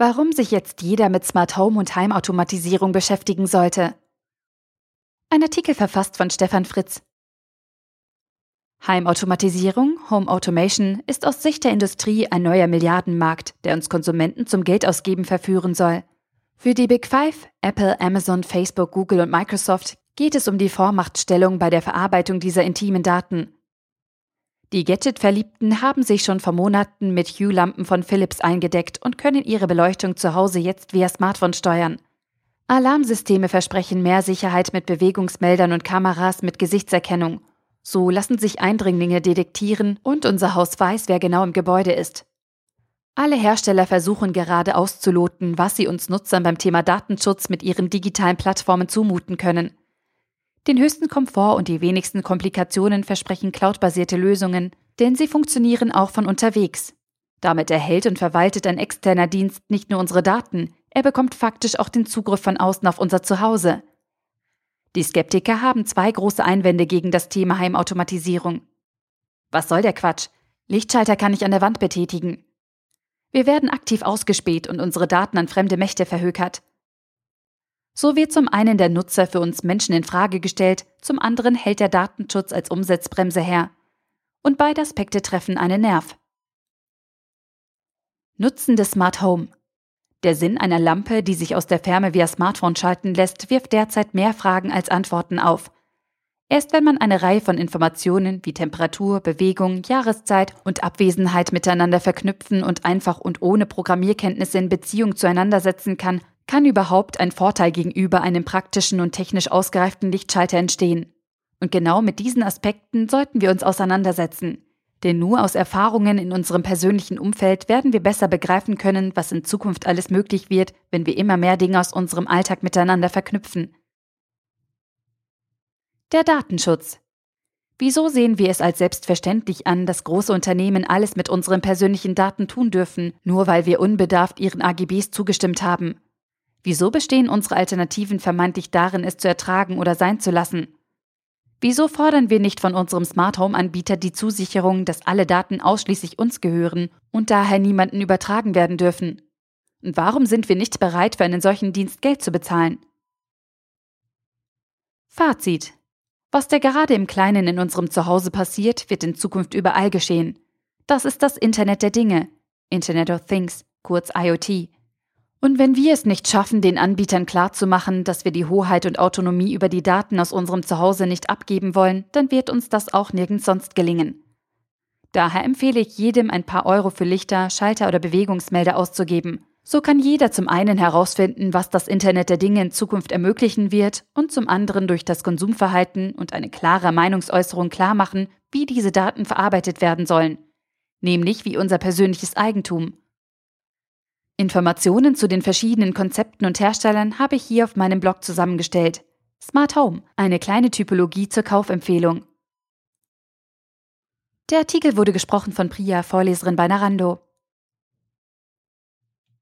Warum sich jetzt jeder mit Smart Home und Heimautomatisierung beschäftigen sollte. Ein Artikel verfasst von Stefan Fritz. Heimautomatisierung, Home Automation, ist aus Sicht der Industrie ein neuer Milliardenmarkt, der uns Konsumenten zum Geldausgeben verführen soll. Für die Big Five, Apple, Amazon, Facebook, Google und Microsoft, geht es um die Vormachtstellung bei der Verarbeitung dieser intimen Daten. Die Gadget-Verliebten haben sich schon vor Monaten mit Hue-Lampen von Philips eingedeckt und können ihre Beleuchtung zu Hause jetzt via Smartphone steuern. Alarmsysteme versprechen mehr Sicherheit mit Bewegungsmeldern und Kameras mit Gesichtserkennung. So lassen sich Eindringlinge detektieren und unser Haus weiß, wer genau im Gebäude ist. Alle Hersteller versuchen gerade auszuloten, was sie uns Nutzern beim Thema Datenschutz mit ihren digitalen Plattformen zumuten können. Den höchsten Komfort und die wenigsten Komplikationen versprechen cloudbasierte Lösungen, denn sie funktionieren auch von unterwegs. Damit erhält und verwaltet ein externer Dienst nicht nur unsere Daten, er bekommt faktisch auch den Zugriff von außen auf unser Zuhause. Die Skeptiker haben zwei große Einwände gegen das Thema Heimautomatisierung. Was soll der Quatsch? Lichtschalter kann ich an der Wand betätigen. Wir werden aktiv ausgespäht und unsere Daten an fremde Mächte verhökert. So wird zum einen der Nutzer für uns Menschen in Frage gestellt, zum anderen hält der Datenschutz als Umsetzbremse her. Und beide Aspekte treffen einen Nerv. Nutzen des Smart Home. Der Sinn einer Lampe, die sich aus der Ferne via Smartphone schalten lässt, wirft derzeit mehr Fragen als Antworten auf. Erst wenn man eine Reihe von Informationen wie Temperatur, Bewegung, Jahreszeit und Abwesenheit miteinander verknüpfen und einfach und ohne Programmierkenntnisse in Beziehung zueinander setzen kann, kann überhaupt ein Vorteil gegenüber einem praktischen und technisch ausgereiften Lichtschalter entstehen. Und genau mit diesen Aspekten sollten wir uns auseinandersetzen. Denn nur aus Erfahrungen in unserem persönlichen Umfeld werden wir besser begreifen können, was in Zukunft alles möglich wird, wenn wir immer mehr Dinge aus unserem Alltag miteinander verknüpfen. Der Datenschutz. Wieso sehen wir es als selbstverständlich an, dass große Unternehmen alles mit unseren persönlichen Daten tun dürfen, nur weil wir unbedarft ihren AGBs zugestimmt haben? Wieso bestehen unsere Alternativen vermeintlich darin, es zu ertragen oder sein zu lassen? Wieso fordern wir nicht von unserem Smart Home Anbieter die Zusicherung, dass alle Daten ausschließlich uns gehören und daher niemanden übertragen werden dürfen? Und warum sind wir nicht bereit, für einen solchen Dienst Geld zu bezahlen? Fazit. Was da gerade im Kleinen in unserem Zuhause passiert, wird in Zukunft überall geschehen. Das ist das Internet der Dinge, Internet of Things, kurz IoT. Und wenn wir es nicht schaffen, den Anbietern klarzumachen, dass wir die Hoheit und Autonomie über die Daten aus unserem Zuhause nicht abgeben wollen, dann wird uns das auch nirgends sonst gelingen. Daher empfehle ich jedem, ein paar Euro für Lichter, Schalter oder Bewegungsmelder auszugeben. So kann jeder zum einen herausfinden, was das Internet der Dinge in Zukunft ermöglichen wird und zum anderen durch das Konsumverhalten und eine klare Meinungsäußerung klarmachen, wie diese Daten verarbeitet werden sollen. Nämlich wie unser persönliches Eigentum. Informationen zu den verschiedenen Konzepten und Herstellern habe ich hier auf meinem Blog zusammengestellt. Smart Home, eine kleine Typologie zur Kaufempfehlung. Der Artikel wurde gesprochen von Priya, Vorleserin bei Narando.